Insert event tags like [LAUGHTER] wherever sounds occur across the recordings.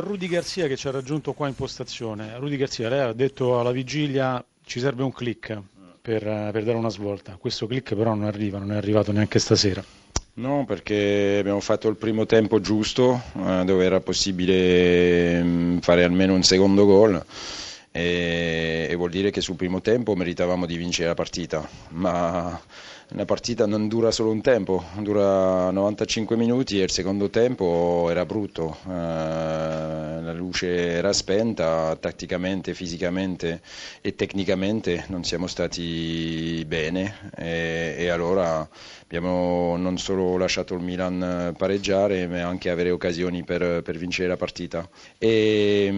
Rudy Garzia che ci ha raggiunto qua in postazione. Rudy Garzia, lei ha detto alla vigilia ci serve un click per, per dare una svolta. Questo click però non arriva, non è arrivato neanche stasera. No, perché abbiamo fatto il primo tempo giusto, eh, dove era possibile mh, fare almeno un secondo gol e, e vuol dire che sul primo tempo meritavamo di vincere la partita, ma la partita non dura solo un tempo, dura 95 minuti e il secondo tempo era brutto, eh, luce era spenta, tatticamente, fisicamente e tecnicamente non siamo stati bene e, e allora abbiamo non solo lasciato il Milan pareggiare ma anche avere occasioni per, per vincere la partita e,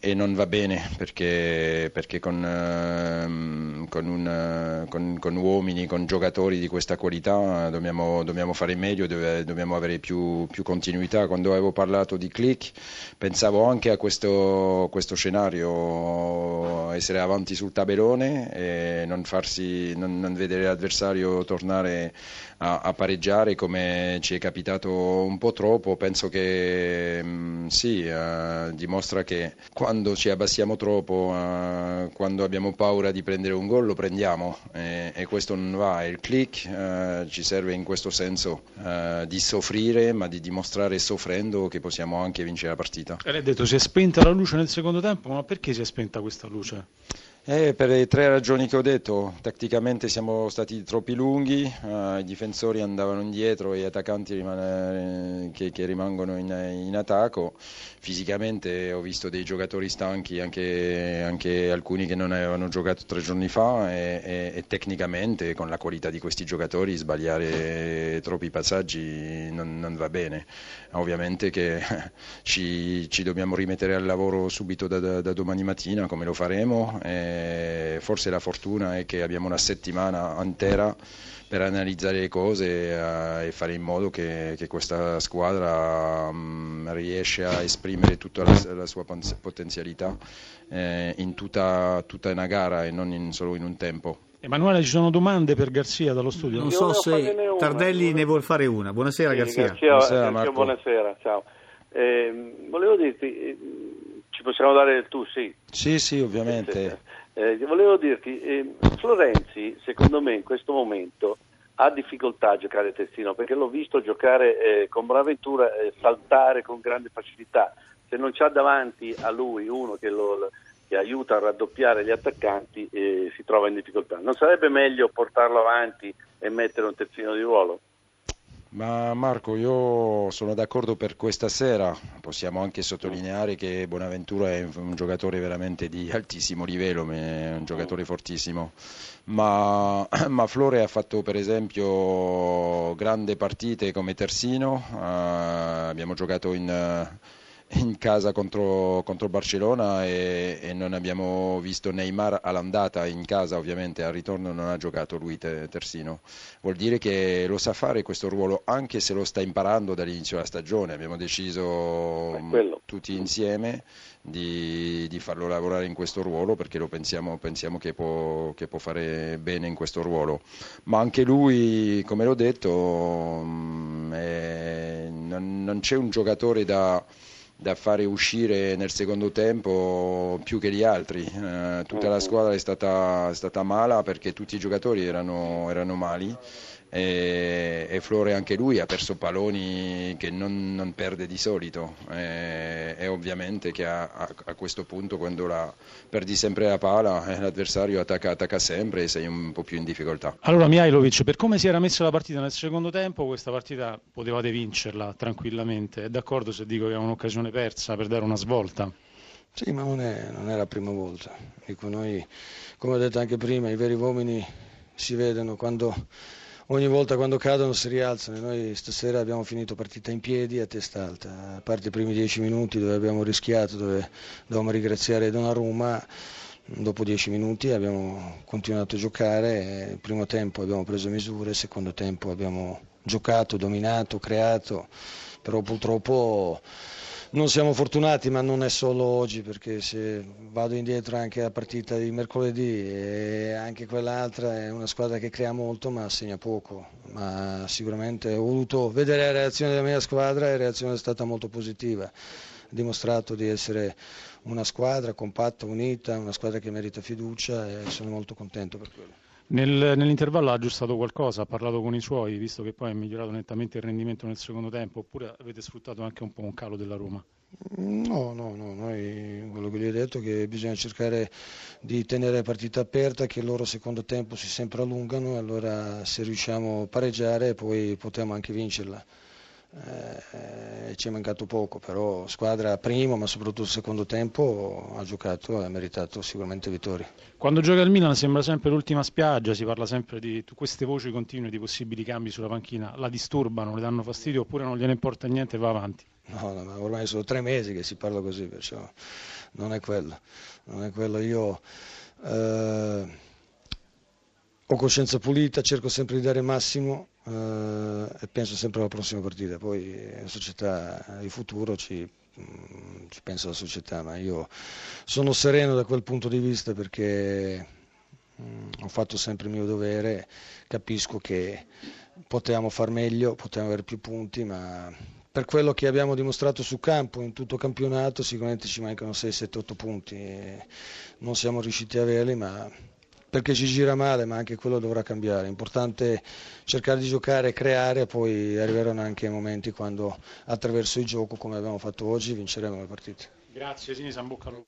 e, non va bene perché, perché con, con, un, con, con uomini, con giocatori di questa qualità dobbiamo, dobbiamo fare meglio, dobbiamo avere più, più, continuità. Quando avevo parlato di click pensavo anche a questo, questo scenario, essere avanti sul tabellone e non, farsi, non, non vedere l'avversario tornare a, a, pareggiare come ci è capitato un po' troppo. Penso che mh, mm, sì, uh, dimostra che quando ci abbassiamo troppo, uh, quando abbiamo paura di prendere un gol lo prendiamo e, e questo non va. Il click uh, ci serve in questo senso di soffrire ma di dimostrare soffrendo che possiamo anche vincere la partita. Detto si è spenta la luce nel secondo tempo, ma perché si è spenta questa luce? Eh, per le tre ragioni che ho detto, tatticamente siamo stati troppi lunghi, eh, i difensori andavano indietro e gli attaccanti rimane, che, che, rimangono in, in, attacco, fisicamente ho visto dei giocatori stanchi, anche, anche alcuni che non avevano giocato tre giorni fa e, e, e, tecnicamente con la qualità di questi giocatori sbagliare troppi passaggi non, non va bene. Ovviamente che [LAUGHS] ci, ci, dobbiamo rimettere al lavoro subito da, da, da domani mattina come lo faremo. E, forse la fortuna è che abbiamo una settimana intera per analizzare le cose eh, e fare in modo che, che questa squadra mh, riesca a esprimere tutta la, la sua potenzialità eh, in tutta, tutta, una gara e non in, solo in un tempo. Emanuele, ci sono domande per Garzia dallo studio? Non so se Tardelli ne vuole fare una. Buonasera sì, Garzia. Garzia buonasera, Marco. buonasera, ciao. Eh, volevo dirti, eh, ci possiamo dare il tu, sì? Sì, sì, ovviamente. Eh, volevo dirti, eh, Florenzi secondo me in questo momento ha difficoltà a giocare terzino perché l'ho visto giocare eh, con Bonaventura e saltare con grande facilità. Se non c'ha davanti a lui uno che, lo, che aiuta a raddoppiare gli attaccanti eh, si trova in difficoltà. Non sarebbe meglio portarlo avanti e mettere un terzino di ruolo? Ma Marco, io sono d'accordo per questa sera, possiamo anche sottolineare che Bonaventura è un giocatore veramente di altissimo livello, è un giocatore fortissimo, ma, [CLEARS THROAT] ma Flore ha fatto per esempio grandi partite come terzino, uh, abbiamo giocato in... Uh, in casa contro, contro Barcellona e, e, non abbiamo visto Neymar all'andata in casa ovviamente al ritorno non ha giocato lui terzino vuol dire che lo sa fare questo ruolo anche se lo sta imparando dall'inizio della stagione. Abbiamo deciso tutti insieme di, di, farlo lavorare in questo ruolo perché lo pensiamo, pensiamo che, può, che, può, fare bene in questo ruolo. Ma anche lui come l'ho detto mm, è, non, non c'è un giocatore da da fare uscire nel secondo tempo più che gli altri. Eh, tutta la squadra è stata, è stata, mala perché tutti i giocatori erano, erano mali e, e, Flore anche lui ha perso palloni che non, non perde di solito e, e ovviamente che a, a, a, questo punto quando la, perdi sempre la pala eh, l'avversario attacca, attacca, sempre e sei un po' più in difficoltà. Allora Mihailovic, per come si era messa la partita nel secondo tempo, questa partita potevate vincerla tranquillamente, è d'accordo se dico che è un'occasione persa per dare una svolta? Sì, ma non è, non è la prima volta. Dico, noi, come ho detto anche prima, i veri uomini si vedono quando ogni volta quando cadono si rialzano. Noi stasera abbiamo finito partita in piedi a testa alta, a parte i primi dieci minuti dove abbiamo rischiato, dove dovevamo ringraziare Donnarumma. Dopo dieci minuti abbiamo continuato a giocare, il primo tempo abbiamo preso misure, il secondo tempo abbiamo giocato, dominato, creato, però purtroppo non siamo fortunati, ma non è solo oggi, perché se vado indietro anche alla partita di mercoledì e anche quell'altra è una squadra che crea molto ma segna poco. Ma sicuramente ho voluto vedere la reazione della mia squadra e la reazione è stata molto positiva. dimostrato di essere una squadra compatta, unita, una squadra che merita fiducia e sono molto contento per quello. Nel, nell'intervallo ha aggiustato qualcosa, ha parlato con i suoi, visto che poi è migliorato nettamente il rendimento nel secondo tempo, oppure avete sfruttato anche un po' un calo della Roma? No, no, no, noi quello che gli ho detto è che bisogna cercare di tenere la partita aperta, che loro secondo tempo si sempre allungano, allora se riusciamo a pareggiare poi potremo anche vincerla. Eh, ci è mancato poco, però squadra primo ma soprattutto secondo tempo ha giocato e ha meritato sicuramente vittorie. Quando gioca il Milan sembra sempre l'ultima spiaggia, si parla sempre di queste voci continue di possibili cambi sulla panchina, la disturbano, le danno fastidio oppure non gliene importa niente e va avanti? No, no, ormai sono tre mesi che si parla così, perciò non è quello. Non è quello. Io eh, ho coscienza pulita, cerco sempre di dare massimo eh, e penso sempre alla prossima partita. Poi la società, il futuro ci, mm, ci pensa la società, ma io sono sereno da quel punto di vista perché mh, mm, ho fatto sempre il mio dovere, capisco che potevamo far meglio, potevamo avere più punti, ma per quello che abbiamo dimostrato su campo in tutto campionato sicuramente ci mancano 6, 7, 8 punti. Non siamo riusciti a averli, ma perché ci gira male, ma anche quello dovrà cambiare. È importante cercare di giocare creare, poi arriveranno anche momenti quando attraverso il gioco, come abbiamo fatto oggi, vinceremo le partite. Grazie, Sinisa, in bocca al.